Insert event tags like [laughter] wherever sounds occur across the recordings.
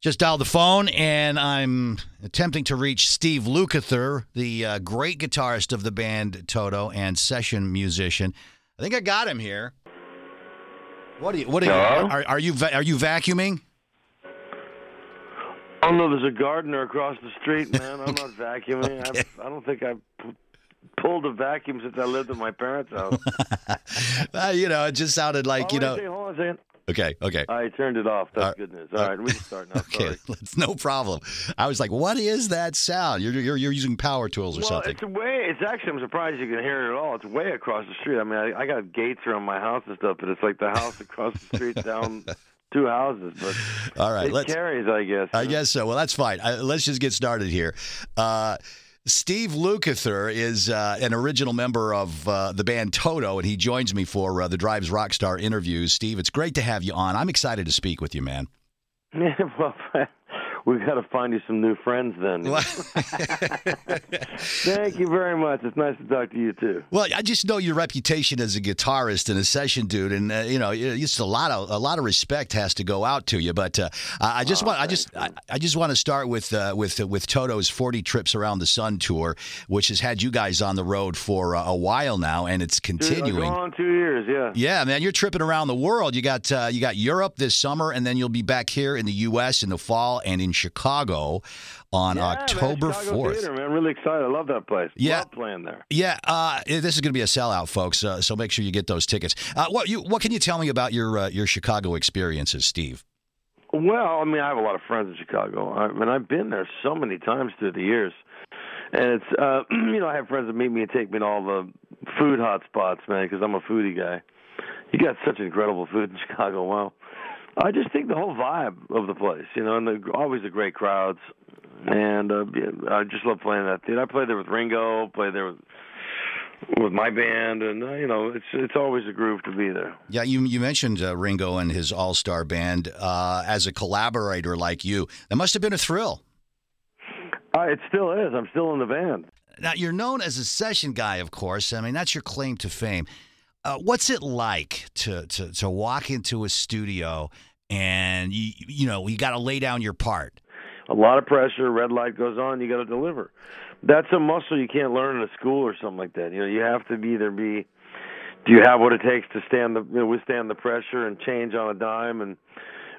Just dialed the phone, and I'm attempting to reach Steve Lukather, the uh, great guitarist of the band Toto and session musician. I think I got him here. What are you? What are you? Hello? Are, are you? va- Are you vacuuming? Oh no, there's a gardener across the street, [laughs] man. I'm not vacuuming. Okay. I don't think I've p- pulled a vacuum since I lived at my parents' house. [laughs] You know, it just sounded like oh, you know. second, hold on a second. Okay, okay. I turned it off. That's Uh, good news. All right, we can start now. [laughs] Okay, Sorry. no problem. I was like, "What is that sound?" You're you're, you're using power tools or Well, something. it's way. It's actually. I'm surprised you can hear it at all. It's way across the street. I mean, I, I got gates around my house and stuff, but it's like the house across the street down [laughs] two houses. But All right, it let's. carries, I guess. I guess so. Well, that's fine. I, let's just get started here. Uh, Steve Lukather is uh, an original member of uh, the band Toto, and he joins me for uh, the Drives Rockstar interviews. Steve, it's great to have you on. I'm excited to speak with you, man. [laughs] Well, we got to find you some new friends then. [laughs] Thank you very much. It's nice to talk to you too. Well, I just know your reputation as a guitarist and a session dude, and uh, you know, it's just a lot of a lot of respect has to go out to you. But uh, I just Oh, want, I just, I, I just want to start with uh, with with Toto's forty trips around the sun tour, which has had you guys on the road for uh, a while now, and it's continuing. Going on two years, yeah. Yeah, man, you're tripping around the world. You got uh, you got Europe this summer, and then you'll be back here in the U.S. in the fall and in Chicago on Yeah, October fourth. Man. Really excited. I love that place. Yeah. Love playing there. Yeah, uh, this is going to be a sellout, folks. Uh, so make sure you get those tickets. Uh, what you what can you tell me about your uh, your Chicago experiences, Steve? Well, I mean, I have a lot of friends in Chicago. I mean, I've been there so many times through the years, and it's uh, [clears throat] you know, I have friends that meet me and take me to all the food hot spots, man, because I'm a foodie guy. You got such incredible food in [laughs] Chicago. Wow. I just think the whole vibe of the place, you know, and the, always the great crowds, and uh, I just love playing that theater. I played there with Ringo, played there with with my band, and uh, you know, it's it's always a groove to be there. Yeah, you you mentioned uh, Ringo and his all star band uh, as a collaborator like you. That must have been a thrill. Uh, it still is. I'm still in the band. Now you're known as a session guy, of course. I mean that's your claim to fame. Uh, what's it like to, to to walk into a studio and you you know you got to lay down your part? a lot of pressure, red light goes on, you got to deliver. That's a muscle you can't learn in a school or something like that. You know, you have to be either be do you have what it takes to stand the you know, withstand the pressure and change on a dime and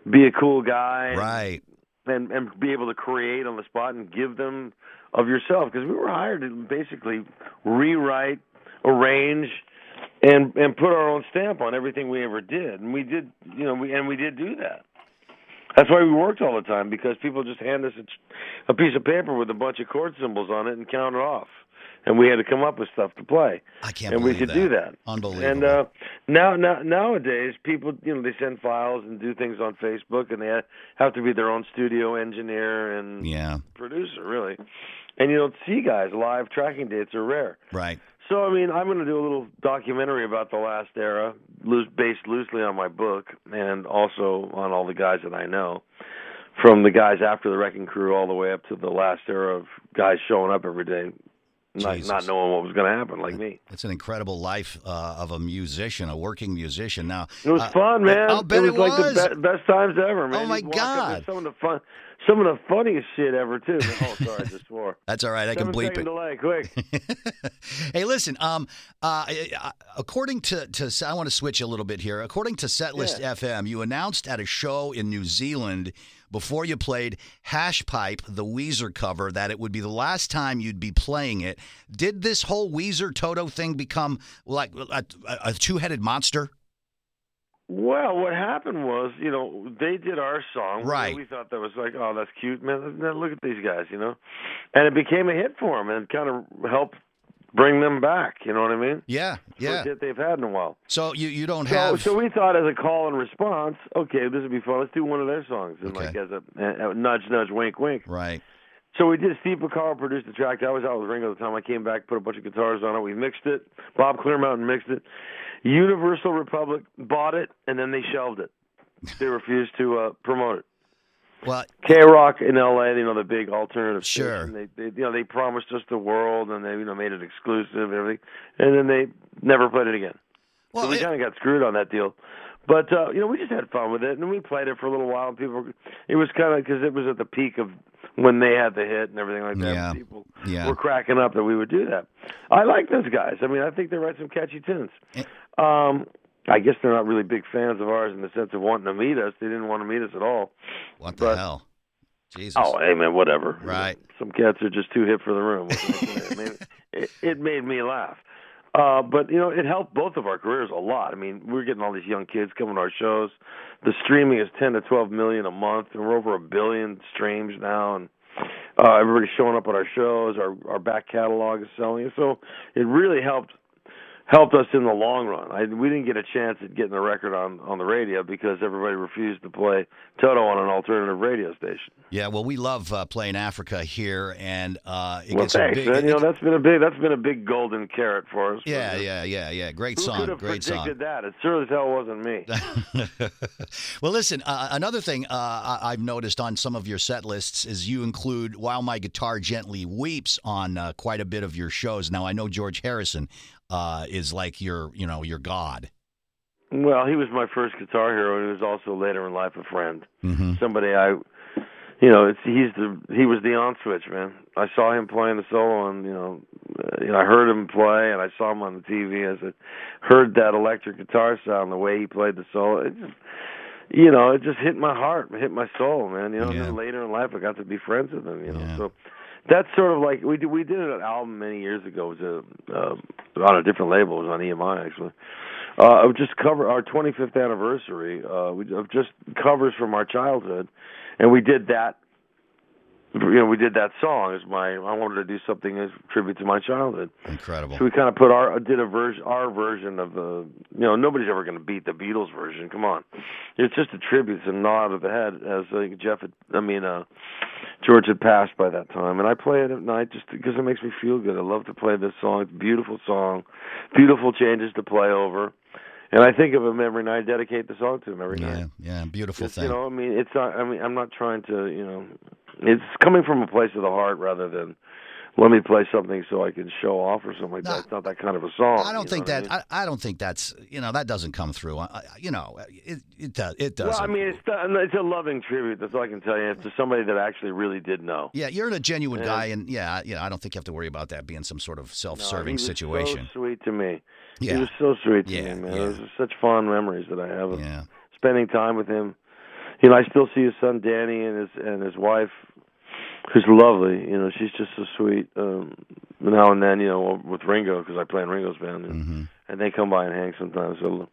be a cool guy Right. and and be able to create on the spot and give them of yourself because we were hired to basically rewrite, arrange and and put our own stamp on everything we ever did. And we did, you know, we and we did do that. That's why we worked all the time because people just hand us a, a piece of paper with a bunch of chord symbols on it and count it off, and we had to come up with stuff to play, I can't and we could do that. Unbelievable. And uh, now, now, nowadays, people, you know, they send files and do things on Facebook, and they have to be their own studio engineer and yeah. producer, really. And you don't see guys live. Tracking dates are rare. Right. So, I mean, I'm going to do a little documentary about the last era, loose, based loosely on my book and also on all the guys that I know, from the guys after the Wrecking Crew all the way up to the last era of guys showing up every day, not, not knowing what was going to happen, like me. It's an incredible life uh, of a musician, a working musician. Now It was uh, fun, man. I'll bet it was it like the be- best times ever, man. Oh, my God. there's Some of the fun, some of the funniest shit ever too. oh, sorry, I just swore. [laughs] That's all right. I can bleep it. delay, quick. [laughs] hey, listen. Um, uh, according to to I want to switch a little bit here. According to Setlist Yeah. FM, you announced at a show in New Zealand before you played Hash Pipe, the Weezer cover, that it would be the last time you'd be playing it. Did this whole Weezer Toto thing become like a, a, a two-headed monster? Well, what happened was, you know, they did our song. Right. We thought that was like, oh, that's cute, man. Now Look at these guys, you know. And it became a hit for them, and kind of helped bring them back. You know what I mean? Yeah, yeah. First hit they've had in a while. So you you don't So, have so we thought as a call and response, okay, this would be fun. Let's do one of their songs, and Okay. like as a, a nudge, nudge, wink, wink. right. So we did. Steve Porcaro produced the track. I was out with Ringo at the time. I came back, put a bunch of guitars on it. We mixed it. Bob Clearmountain mixed it. Universal Republic bought it, and then they shelved it. They refused to uh, promote it. Well, K Rock in L.A., you know, the big alternative Sure. They, they, you know, they promised us the world, and they, you know, made it exclusive and everything, and then they never played it again. well, so we kind of got screwed on that deal. But uh, you know, we just had fun with it, and we played it for a little while. And people, it was kind of because it was at the peak of when they had the hit and everything like that. Yeah. People Yeah. were cracking up that we would do that. I like those guys. I mean, I think they write some catchy tunes. Eh. Um, I guess they're not really big fans of ours in the sense of wanting to meet us. They didn't want to meet us at all. What the But- hell? Jesus. Oh, hey man, whatever. Right. Some cats are just too hip for the room. What can I say? it, made, it, it made me laugh. Uh, but you know, it helped both of our careers a lot. I mean, we're getting all these young kids coming to our shows. The streaming is ten to twelve million a month, and we're over a billion streams now. And uh, everybody's showing up at our shows. Our our back catalog is selling. So it really helped helped us in the long run. I, we didn't get a chance at getting the record on on the radio because everybody refused to play Toto on an alternative radio station. Yeah, well, we love uh, playing Africa here, and uh, it Well, gets a thanks, big. You know that's been a big that's been a big golden carrot for us. yeah, uh, yeah, yeah, yeah. Great Who song, could have great predicted song. that? It sure as hell wasn't me. [laughs] well, listen. Uh, another thing uh, I've noticed on some of your set lists is you include "While My Guitar Gently Weeps" on uh, quite a bit of your shows. Now, I know George Harrison uh, is like your, you know, your god. well, he was my first guitar hero, and he was also later in life a friend. Mm-hmm. Somebody I, you know, it's he's the he was the on switch man. I saw him playing the solo, and you know, uh, you know, I heard him play, and I saw him on the TV. As I heard that electric guitar sound, the way he played the solo, it just. You know, it just hit my heart, hit my soul, man. You know, Yeah. then later in life, I got to be friends with him. You know, Yeah. so that's sort of like we did. We did an album many years ago. It was a, uh, on a different label. It was on EMI actually. Uh, of just cover our 25th anniversary. Uh, we of just covers from our childhood, and we did that. You know, we did that song as my. I wanted to do something as tribute to my childhood. Incredible. So we kind of put our did a version, our version of the. You know, nobody's ever going to beat the Beatles version. Come on, it's just a tribute, it's a nod of the head as uh, Jeff. Had, I mean, uh, George had passed by that time, and I play it at night just because it makes me feel good. I love to play this song. It's a beautiful song, beautiful changes to play over, and I think of him every night. I dedicate the song to him every Yeah, night. yeah, beautiful thing. you know, I mean, it's not. I mean, I'm not trying to. You know, it's coming from a place of the heart rather than. Let me play something so I can show off or something like No, that. It's not that kind of a song. I don't think that. I mean? I, I don't think that's. You know, that doesn't come through. I, you know, it it does. It does. Well, I mean, it's it's a loving tribute. That's all I can tell you. It's to somebody that actually really did know. yeah, you're a genuine Yeah. guy, and yeah, you know, I don't think you have to worry about that being some sort of self-serving he was situation. So sweet to me. yeah, He was so sweet to Yeah, me, man. yeah. Those are such fond memories that I have of yeah. spending time with him. You know, I still see his son Dhani and his and his wife, who's lovely. You know, she's just so sweet. Um, now and then, you know, with Ringo because I play in Ringo's band, and, hmm and they come by and hang sometimes. So,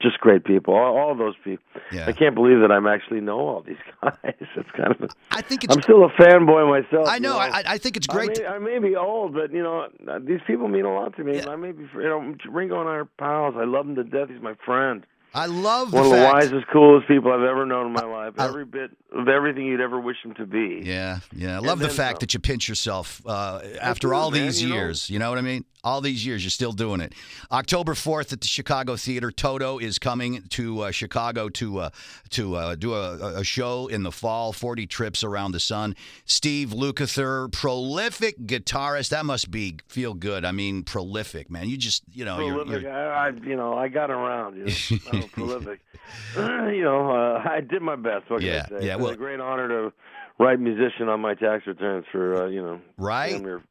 just great people. All, all those people. Yeah. I can't believe that I'm actually know all these [laughs] guys. It's kind of. A, I think it's. I'm still a fanboy myself. I you know. I, I think it's great. I may, I may be old, but you know these people mean a lot to me. Yeah. I may be, you know, Ringo and I are pals. I love him to death. He's my friend. I love One the of the fact. wisest, coolest people I've ever known in my life. I- Every bit of everything you'd ever wish him to be. Yeah, yeah. I love the fact some. that you pinch yourself uh, after do, all man, these you know. years. You know what I mean? All these years, you're still doing it. October 4th at the Chicago Theater, Toto is coming to uh, Chicago to uh, to uh, do a, a show in the fall. 40 trips around the sun. Steve Lukather, prolific guitarist. That must be feel good. I mean, prolific, man. You just you know you're, prolific. you're I, I, you know, I got around. You know, [laughs] [laughs] Prolific. [clears throat] you know, uh, I did my best. What can Yeah, I say? yeah, It's well- a great honor to write musician on my tax returns for uh, you know, right, damn near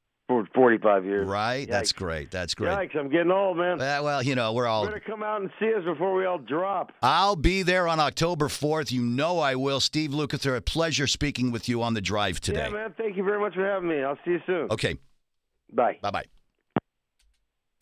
45 years. right. That's great. That's great. Yikes! I'm getting old, man. Uh, well, you know, we're all Better come out and see us before we all drop. I'll be there on October 4th. You know I will. Steve Lukather, a pleasure speaking with you on the drive today. Yeah, man. Thank you very much for having me. I'll see you soon. Okay, Bye. bye bye.